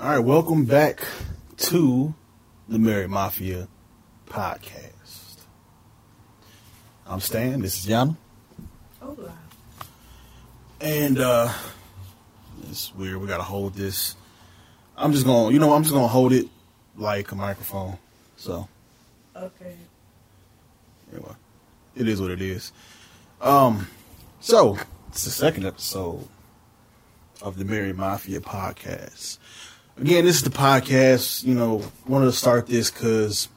All right, welcome back to the Married Mafia podcast. I'm Stan. This is Yana. Hola. And uh it's weird. We gotta hold this. I'm just gonna, you know, I'm just gonna hold it like a microphone. So Okay. anyway, it is what it is. Um, so it's the second episode of the Married Mafia podcast. Again, this is the podcast. You know, wanted to start this because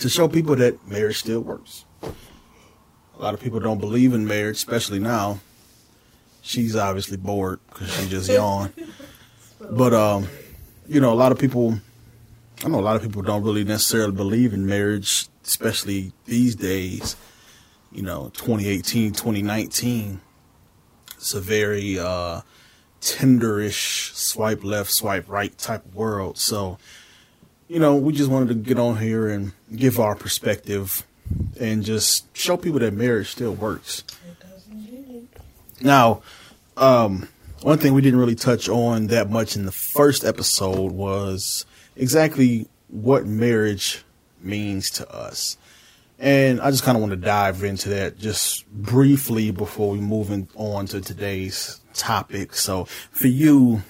to show people that marriage still works. A lot of people don't believe in marriage, especially now. She's obviously bored because she just yawned. But um, you know, a lot of people. I know a lot of people don't really necessarily believe in marriage, especially these days. You know, 2018, 2019. It's a very uh, Tinderish swipe left, swipe right type world. So, you know, we just wanted to get on here and give our perspective and just show people that marriage still works. Now, um, one thing we didn't really touch on that much in the first episode was exactly what marriage means to us. And I just kind of want to dive into that just briefly before we move in, on to today's topic. So, for you,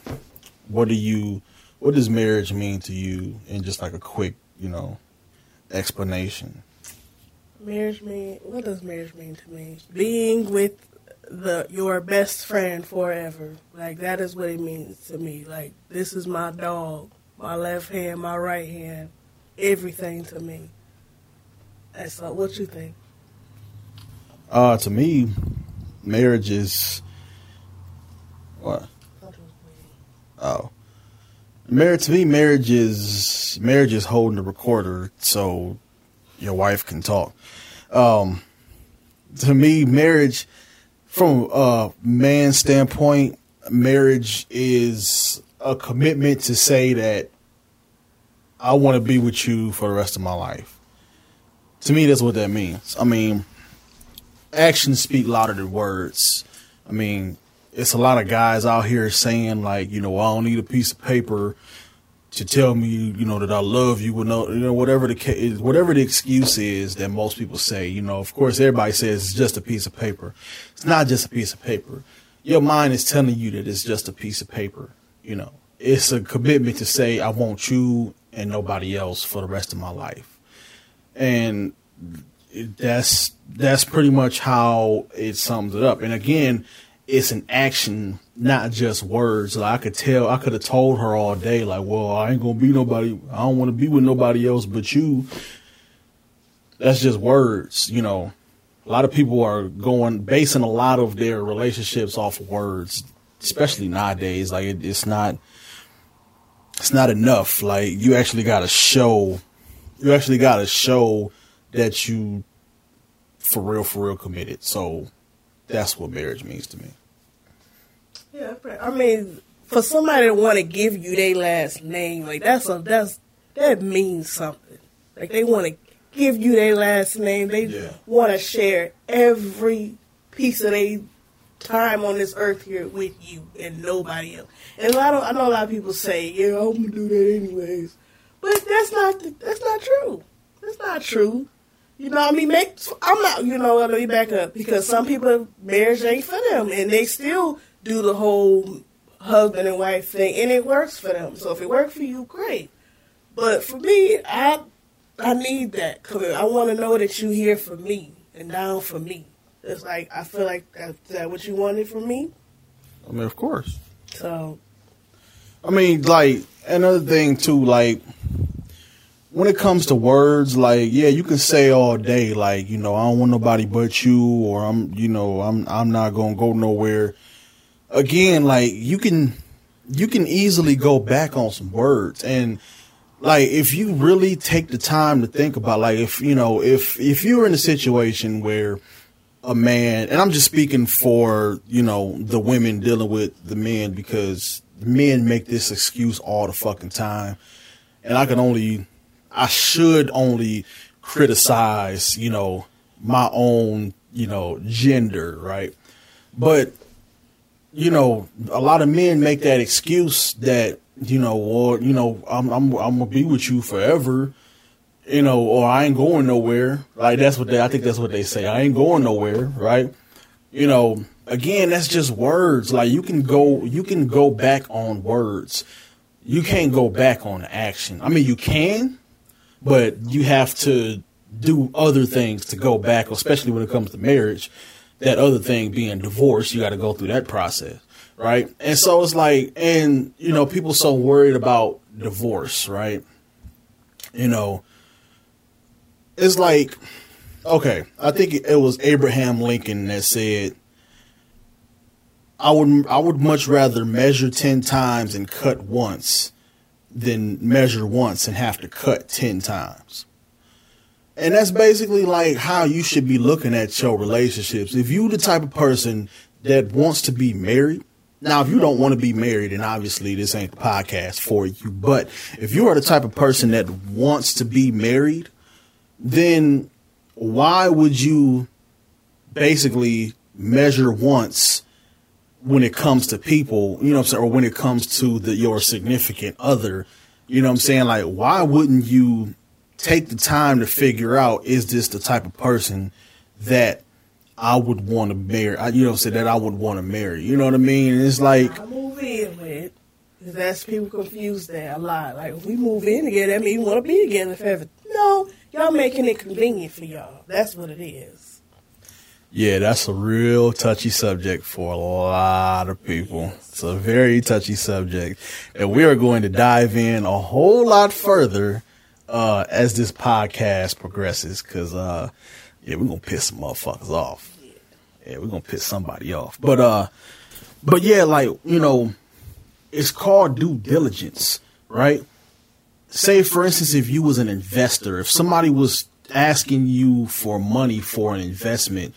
what do you, what does marriage mean to you? In just like a quick, you know, explanation. Marriage mean what does marriage mean to me? Being with the your best friend forever. Like that is what it means to me. Like this is my dog, my left hand, my right hand, everything to me. That's uh, what you think. Uh, to me, marriage is what? Oh, marriage to me, marriage is marriage is holding the recorder so your wife can talk. Um, to me, marriage, from a man's standpoint, marriage is a commitment to say that I want to be with you for the rest of my life. To me, that's what that means. I mean, actions speak louder than words. I mean, it's a lot of guys out here saying like, you know, I don't need a piece of paper to tell me, you know, that I love you. You know, whatever the whatever the excuse is that most people say. You know, of course, everybody says it's just a piece of paper. It's not just a piece of paper. Your mind is telling you that it's just a piece of paper. You know, it's a commitment to say I want you and nobody else for the rest of my life, and that's that's pretty much how it sums it up. And again, it's an action, not just words. Like I could tell, I could have told her all day, like, "Well, I ain't gonna be nobody. I don't want to be with nobody else but you." That's just words, you know. A lot of people are going basing a lot of their relationships off of words, especially nowadays. Like it, it's not, it's not enough. Like you actually got to show, you actually got to show that you, for real, for real, committed. So that's what marriage means to me. Yeah, I mean, for somebody to want to give you their last name, like that's a that's that means something. Like they want to give you their last name. They Yeah. want to share every piece of their time on this earth here with you and nobody else. And a lot of, I know a lot of people say, "Yeah, I'm gonna do that anyways," but that's not that's not true. That's not true. You know, what I mean, make I'm not. You know, let me back up because some people marriage ain't for them, and they still do the whole husband and wife thing, and it works for them. So if it worked for you, great. But for me, I I need that. Cause I want to know that you here for me and down for me. It's like I feel like that, that what you wanted from me. I mean, of course. So I mean, like another thing too, like when it comes to words, like yeah, you can say all day, like you know, I don't want nobody but you, or I'm, you know, I'm, I'm not gonna go nowhere. Again, like you can, you can easily go back on some words, and like if you really take the time to think about, like if you know, if if you're in a situation where a man, and I'm just speaking for, you know, the women dealing with the men because men make this excuse all the fucking time. And I can only, I should only criticize, you know, my own, you know, gender, right? But, you know, a lot of men make that excuse that, you know, or you know, I'm I'm I'm gonna be with you forever, you know, or I ain't going nowhere. Like that's what they I think that's what they say. I ain't going nowhere, right? You know, again, that's just words. Like you can go you can go back on words. You can't go back on action. I mean, you can, but you have to do other things to go back, especially when it comes to marriage. That other thing being divorce, you got to go through that process, right? And so it's like, and you know, people so worried about divorce, right? You know, it's like, okay, I think it was Abraham Lincoln that said, "I would, I would much rather measure ten times and cut once." than measure once and have to cut 10 times. And that's basically like how you should be looking at your relationships. If you the type of person that wants to be married, now if you don't want to be married, and obviously this ain't the podcast for you. But if you are the type of person that wants to be married, then why would you basically measure once when it comes to people, you know what I'm saying, or when it comes to the your significant other, you know what I'm saying? Like why wouldn't you take the time to figure out is this the type of person that I would want to marry? I, you know, say that I would want to marry. You know what I mean? And it's like I move in with. That's people confuse that a lot. Like if we move in together, that means we want to be together forever. No, y'all making it convenient for y'all. That's what it is. Yeah, that's a real touchy subject for a lot of people. It's a very touchy subject. And we are going to dive in a whole lot further uh, as this podcast progresses because, uh, yeah, we're going to piss some motherfuckers off. Yeah, we're going to piss somebody off. But, uh, but yeah, like, you know, it's called due diligence, right? Say, for instance, if you was an investor, if somebody was asking you for money for an investment,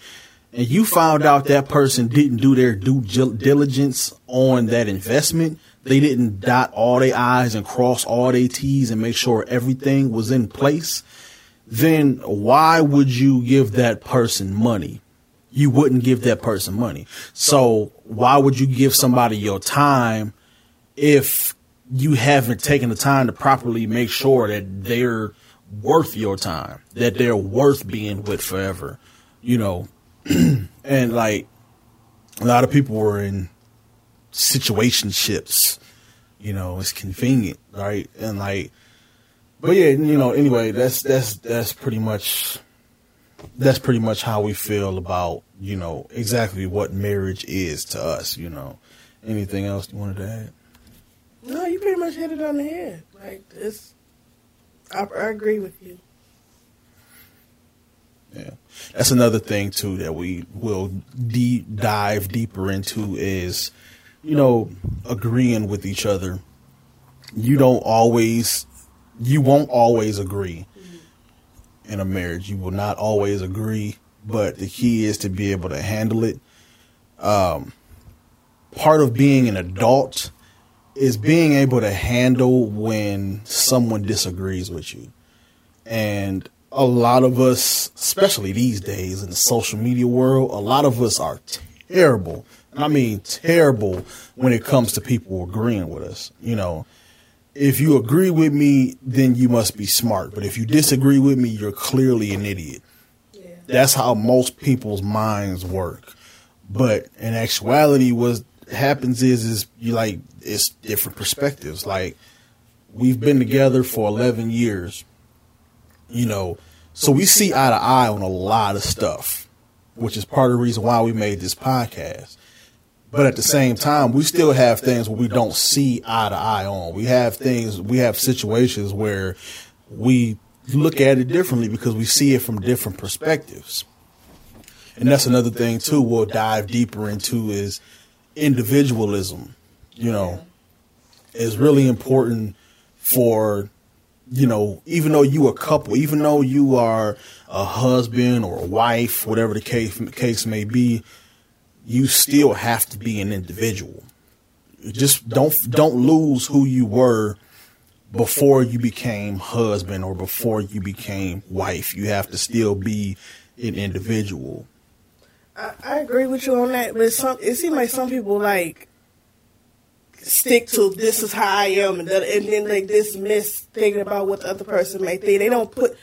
and you found out that person didn't do their due diligence on that investment, they didn't dot all their I's and cross all their T's and make sure everything was in place, then why would you give that person money? You wouldn't give that person money. So why would you give somebody your time if you haven't taken the time to properly make sure that they're worth your time, that they're worth being with forever? You know, and like a lot of people were in situationships. You know, it's convenient, right? And like, but yeah, you know. Anyway, that's that's that's pretty much that's pretty much how we feel about you know exactly what marriage is to us. You know, anything else you wanted to add? No, you pretty much hit it on the head. Like this, I, I agree with you. Yeah, that's another thing too that we will dive deeper into is, you know, agreeing with each other. You don't always, you won't always agree in a marriage. You will not always agree, but the key is to be able to handle it. Um, part of being an adult is being able to handle when someone disagrees with you. And a lot of us, especially these days in the social media world, a lot of us are terrible. And I mean terrible when it comes to people agreeing with us. You know, if you agree with me, then you must be smart. But if you disagree with me, you're clearly an idiot. That's how most people's minds work. But in actuality, what happens is, is you like, it's different perspectives. Like, we've been together for 11 years you know, so we see eye to eye on a lot of stuff, which is part of the reason why we made this podcast. But at the same time, we still have things where we don't see eye to eye on. We have things, we have situations where we look at it differently because we see it from different perspectives. And that's another thing too we'll dive deeper into is individualism. You know, is really important for you know, even though you a couple, even though you are a husband or a wife, whatever the case case may be, you still have to be an individual. Just don't don't lose who you were before you became husband or before you became wife. You have to still be an individual. I, I agree with you on that, but some it seems like some people like stick to this is how I am, and, then- and then they dismiss thinking about what the other person may think. They don't put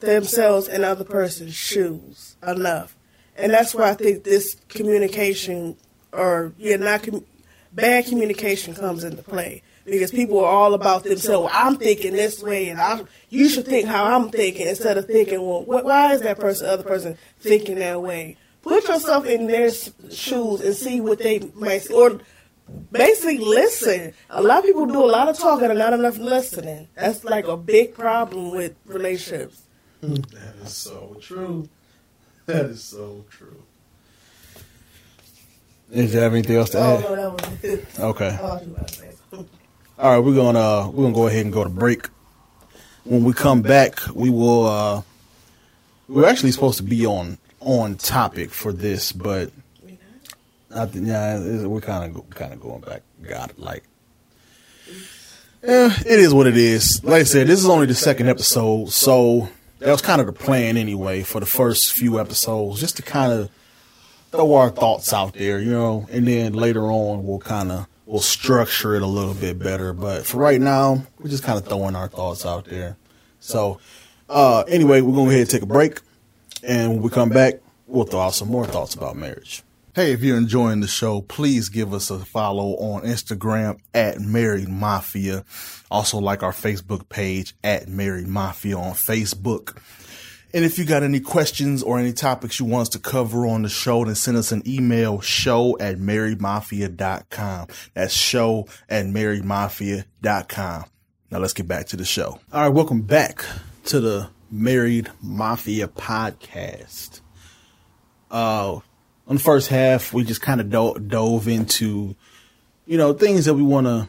themselves in other person's shoes enough, and that's why I think this communication or yeah, not com- bad communication comes into play because people are all about themselves. I'm thinking this way, and I'm you should think how I'm thinking instead of thinking, well, wh- why is that person, other person, thinking that way? Put yourself in their shoes and see what they might, or basically listen. A lot of people do a lot of talking and not enough listening. That's like a big problem with relationships. That is so true. That is so true. Is there anything else to Oh add? no, that was it. Okay. I thought you were about to say something. All right, we're gonna uh, we're gonna go ahead and go to break. When we come back, we will. Uh, we're actually supposed to be on on topic for this, but I think yeah, we're kind of kind of going back. God, like, Yeah, it is what it is. Like I said, this is only the second episode, so that was kind of the plan anyway for the first few episodes, just to kind of throw our thoughts out there, you know, and then later on we'll kind of we'll structure it a little bit better. But for right now, we're just kind of throwing our thoughts out there. So, uh, anyway, we're gonna go ahead and take a break, and when we come back, we'll throw out some more thoughts about marriage. Hey, if you're enjoying the show, please give us a follow on Instagram at Married Mafia. Also like our Facebook page at Married Mafia on Facebook. And if you got any questions or any topics you want us to cover on the show, then send us an email, show at marriedmafia.com. That's show at marriedmafia.com. Now let's get back to the show. All right, welcome back to the Married Mafia podcast. Uh, on the first half, we just kind of do- dove into, you know, things that we want to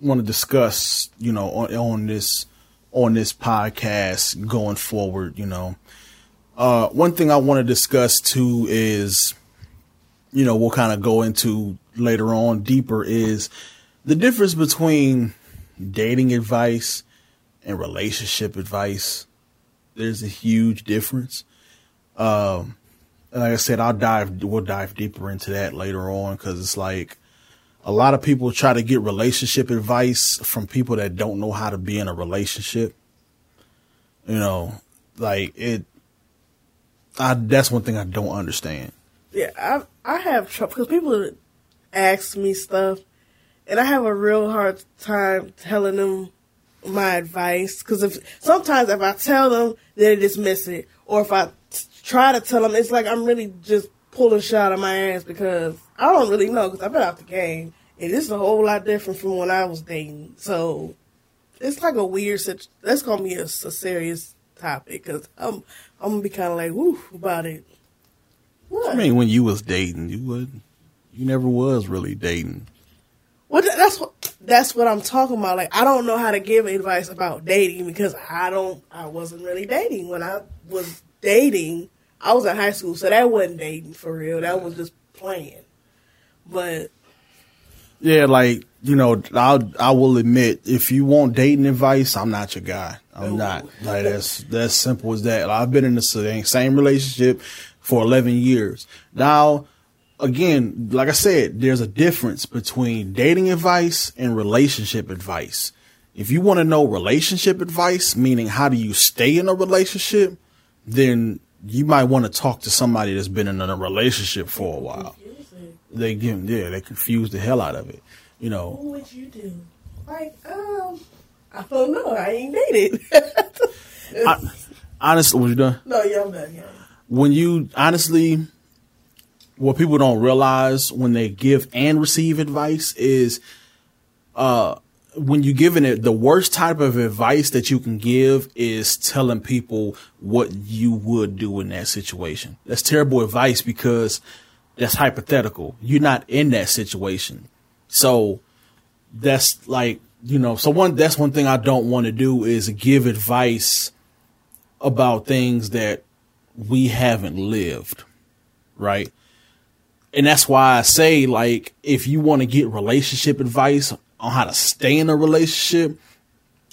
want to discuss, you know, on, on this on this podcast going forward. You know, uh, one thing I want to discuss too is, you know, we'll kind of go into later on deeper is the difference between dating advice and relationship advice. There's a huge difference. Um, like I said, I'll dive, we'll dive deeper into that later on because it's like a lot of people try to get relationship advice from people that don't know how to be in a relationship. You know, like it, I, that's one thing I don't understand. Yeah, I I have trouble because people ask me stuff, and I have a real hard time telling them my advice. Because if sometimes if I tell them, they dismiss it, or if I try to tell them, it's like I'm really just pulling shot of my ass because I don't really know because I've been out the game, and it's a whole lot different from when I was dating. So it's like a weird. Situ- that's gonna be a, a serious topic because I'm I'm gonna be kind of like woo about it. What? I mean, when you was dating, you would, you never was really dating. Well, that's what that's what I'm talking about. Like, I don't know how to give advice about dating because I don't. I wasn't really dating when I was dating. I was in high school, so that wasn't dating for real. That was just playing. But Yeah, like you know, I'll I will admit if you want dating advice, I'm not your guy. I'm No. not. Like that's that's simple as that. I've been in the same same relationship for 11 years. Now, again, like I said, there's a difference between dating advice and relationship advice. If you want to know relationship advice, meaning how do you stay in a relationship, then you might want to talk to somebody that's been in a relationship for a while. They give, yeah, they confuse the hell out of it. You know, what would you do? Like, um, I don't know. I ain't dated. I, honestly, what you done? no, yeah, I'm done. Yeah. When you honestly, what people don't realize when they give and receive advice is, uh, when you're giving it, the worst type of advice that you can give is telling people what you would do in that situation. That's terrible advice because that's hypothetical. You're not in that situation. So that's like, you know, so one, that's one thing I don't want to do is give advice about things that we haven't lived. Right. And that's why I say, like, if you want to get relationship advice on how to stay in a relationship,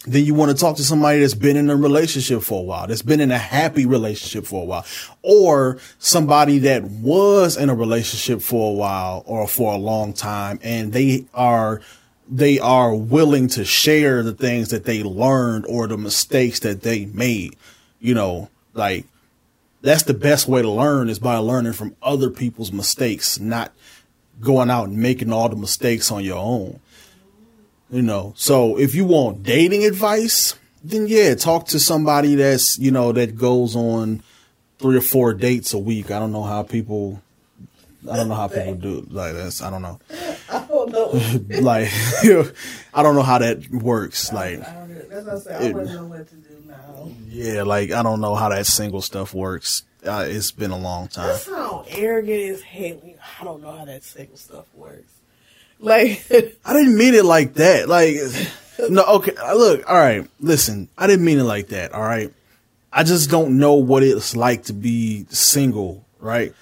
then you want to talk to somebody that's been in a relationship for a while, that's been in a happy relationship for a while, or somebody that was in a relationship for a while or for a long time and they are they are willing to share the things that they learned or the mistakes that they made. You know, like that's the best way to learn is by learning from other people's mistakes, not going out and making all the mistakes on your own. You know, so if you want dating advice, then yeah, talk to somebody that's, you know, that goes on three or four dates a week. I don't know how people I don't know how people do like this. I don't know. I don't know. like I don't know how that works. Like I don't. That's what I said. I It- wouldn't know what to do now. yeah, like I don't know how that single stuff works. Uh, it's been a long time. sound arrogant as hell. I don't know how that single stuff works. Like, I didn't mean it like that. Like no, okay. Look, all right. Listen, I didn't mean it like that. All right. I just don't know what it's like to be single, right?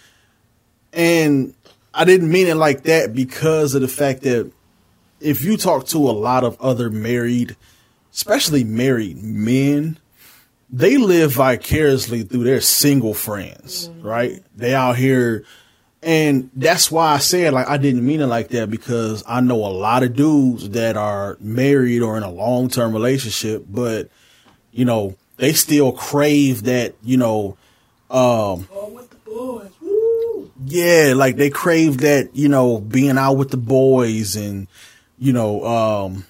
And I didn't mean it like that because of the fact that if you talk to a lot of other married, especially married men, they live vicariously through their single friends, right? They out here and that's why I said like I didn't mean it like that because I know a lot of dudes that are married or in a long term relationship, but you know, they still crave that, you know, um, with the boys. Woo! yeah, like they crave that, you know, being out with the boys and, you know, um,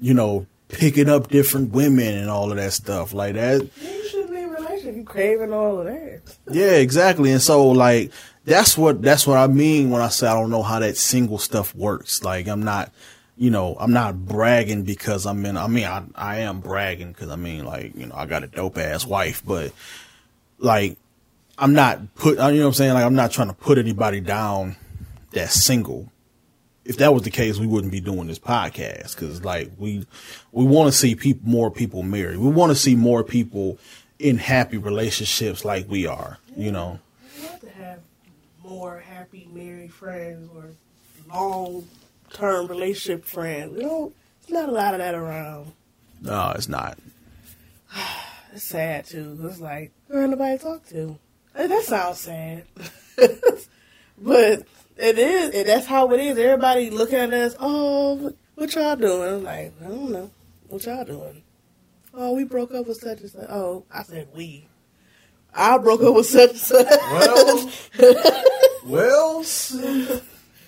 you know, picking up different women and all of that stuff like that. You shouldn't be in a relationship. You craving all of that. Yeah, exactly. And so like that's what that's what I mean when I say I don't know how that single stuff works. Like I'm not, you know, I'm not bragging because I'm in. I mean, I I am bragging because I mean, like you know, I got a dope ass wife, but like I'm not put. You know what I'm saying? Like I'm not trying to put anybody down that's single. If that was the case, we wouldn't be doing this podcast because like we we want to see people more people married. We want to see more people in happy relationships like we are. You know. You have to have more happy married friends or long term relationship friends. You know, there's not a lot of that around. No, it's not. It's sad too. It's like there ain't nobody to talk to. And that sounds sad, but it is. And that's how it is. Everybody looking at us. Oh, what- y'all doing? Like I don't know. What y'all doing? Oh, we broke up with such and such. Oh, I said we. I broke up with such and such. Well, well,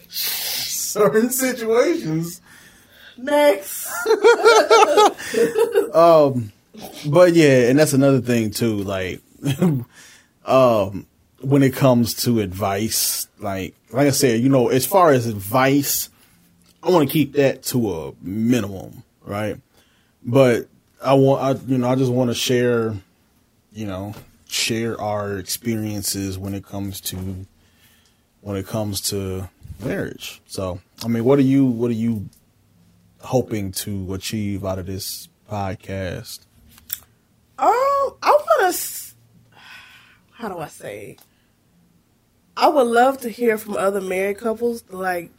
certain situations. Next. Um, but yeah, and that's another thing too. Like, um, when it comes to advice, like, like I said, you know, as far as advice, I want to keep that to a minimum, right? But I want, I, you know, I just want to share, you know, share our experiences when it comes to, when it comes to marriage. So, I mean, what are you, what are you hoping to achieve out of this podcast? Um, I want to. How do I say? I would love to hear from other married couples, like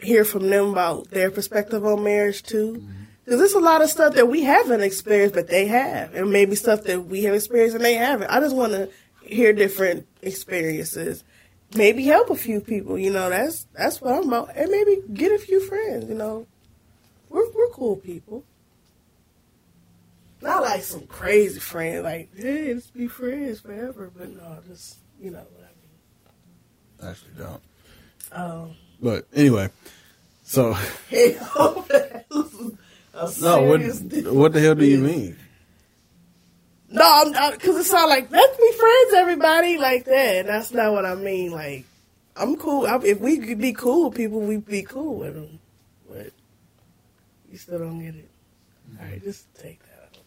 hear from them about their perspective on marriage too. Because there's a lot of stuff that we haven't experienced, but they have, and maybe stuff that we have experienced and they haven't. I just want to hear different experiences. Maybe help a few people. You know, that's that's what I'm about, and maybe get a few friends. You know, we're we're cool people. Not like some crazy friend, like, hey, let's be friends forever. But no, just, you know what I mean. Actually, don't. Um, But anyway, so no, what what the hell do you mean? No, I'm not, because it sounds like, let's be friends, everybody, like that. And that's not what I mean. Like, I'm cool. I, if we could be cool with people, we'd be cool with them. But you still don't get it. All right, just take that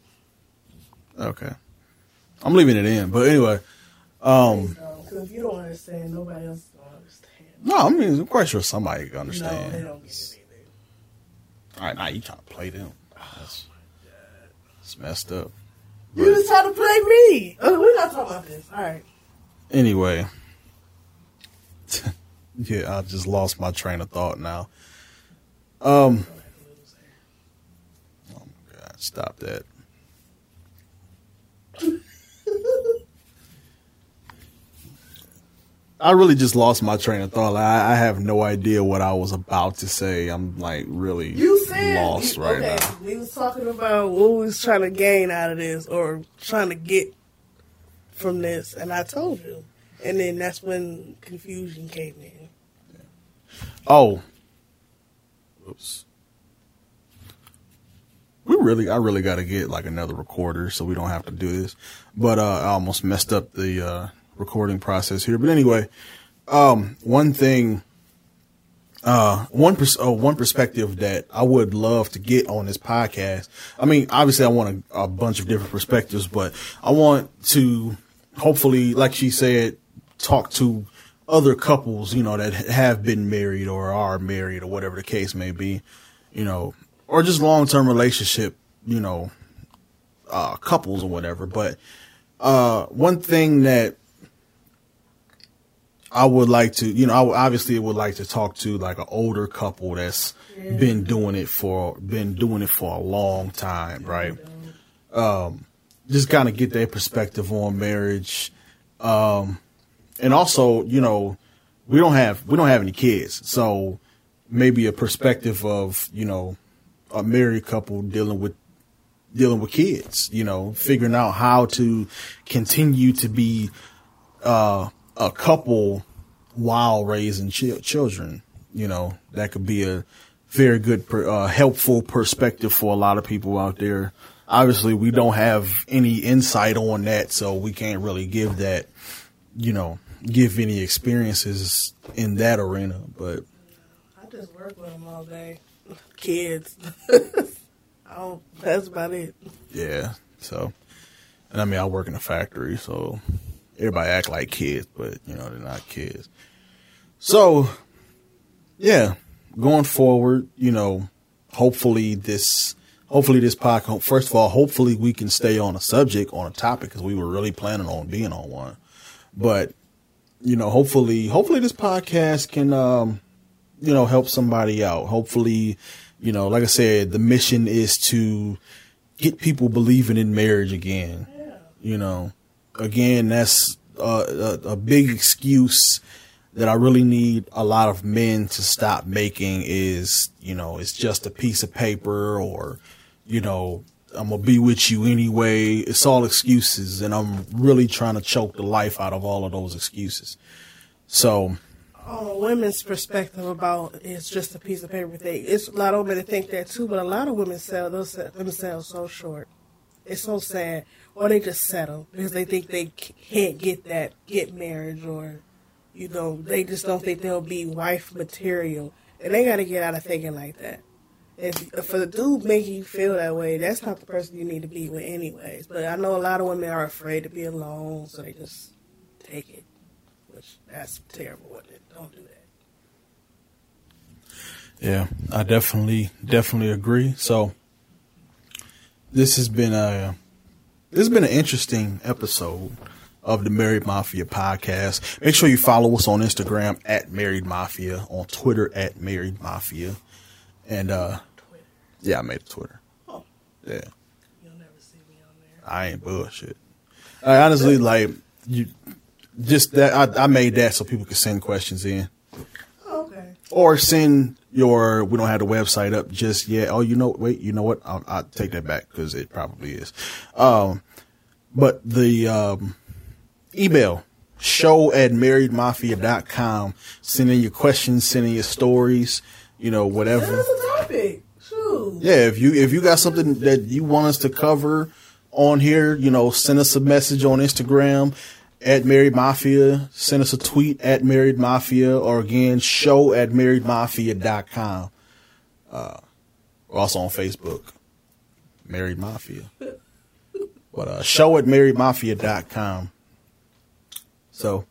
out. Okay, I'm leaving it in. But anyway, um, Because if you don't understand, nobody else don't understand. no, I mean I'm quite sure somebody can No, understand. they don't get it either. All right, now you trying to play them? That's, that's messed up. You just trying to play me. Oh, we're not talking about this. All right. Anyway, yeah, I just lost my train of thought now. Um, oh my god, Stop that. I really just lost my train of thought. I, I, have no idea what I was about to say. I'm like really you said, lost right okay, now. We was talking about what we was trying to gain out of this or trying to get from this, and I told you, and then that's when confusion came in. Yeah. Oh, oops. We really, I really got to get like another recorder so we don't have to do this. But uh, I almost messed up the. Uh, recording process here. But anyway, um, one thing, uh, one, pers- uh, one perspective that I would love to get on this podcast. I mean, obviously I want a, a bunch of different perspectives, but I want to hopefully, like she said, talk to other couples, you know, that have been married or are married or whatever the case may be, you know, or just long term relationship, you know, uh, couples or whatever. But, uh, one thing that I would like to, you know, I obviously would like to talk to like an older couple that's yeah. been doing it for been doing it for a long time, right? Um, just kind of get their perspective on marriage, um, and also, you know, we don't have we don't have any kids, so maybe a perspective of you know a married couple dealing with dealing with kids, you know, figuring out how to continue to be uh, a couple while raising ch- children. You know, that could be a very good, uh, helpful perspective for a lot of people out there. Obviously, we don't have any insight on that, so we can't really give that, you know, give any experiences in that arena. But I just work with them all day. Kids. I don't, that's about it. Yeah. So, and I mean, I work in a factory, so everybody act like kids, but you know they're not kids. So, yeah, going forward, you know, hopefully this, hopefully this podcast. First of all, hopefully we can stay on a subject on a topic because we were really planning on being on one. But you know, hopefully, hopefully this podcast can, um, you know, help somebody out. Hopefully, you know, like I said, the mission is to get people believing in marriage again. You know, again, that's a, a, big excuse that I really need a lot of men to stop making is, you know, it's just a piece of paper or, you know, I'm gonna be with you anyway. It's all excuses, and I'm really trying to choke the life out of all of those excuses. So, on women's perspective about it's just a piece of paper thing, it's a lot of women think that too, but a lot of women sell themselves so short. It's so sad or they just settle because they think they can't get that, get marriage, or you know, they just don't think they'll be wife material, and they got to get out of thinking like that. If for the dude making you feel that way, that's not the person you need to be with, anyways. But I know a lot of women are afraid to be alone, so they just take it, which that's terrible. Don't do that. Yeah, I definitely definitely agree. So this has been a this has been an interesting episode of the Married Mafia podcast. Make sure you follow us on Instagram at Married Mafia, on Twitter at Married Mafia. And uh yeah, I made a Twitter. Oh. Yeah. You'll never see me on there. I ain't bullshit. I honestly like you just that I, I made that so people could send questions in. Or send your we don't have the website up just yet. Oh, you know, wait, you know what? I'll, I'll take that back because it probably is. Um, but the um, email show at marriedmafia.com. Send in your questions, send in your stories, you know, whatever. A topic. Shoot. Yeah, if you if you got something that you want us to cover on here, you know, send us a message on Instagram at Married Mafia. Send us a tweet at Married Mafia or again, show at marriedmafia.com. Uh, we're also on Facebook, Married Mafia. But uh, show at marriedmafia.com. So,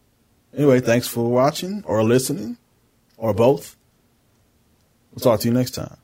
anyway, thanks for watching or listening or both. We'll talk to you next time.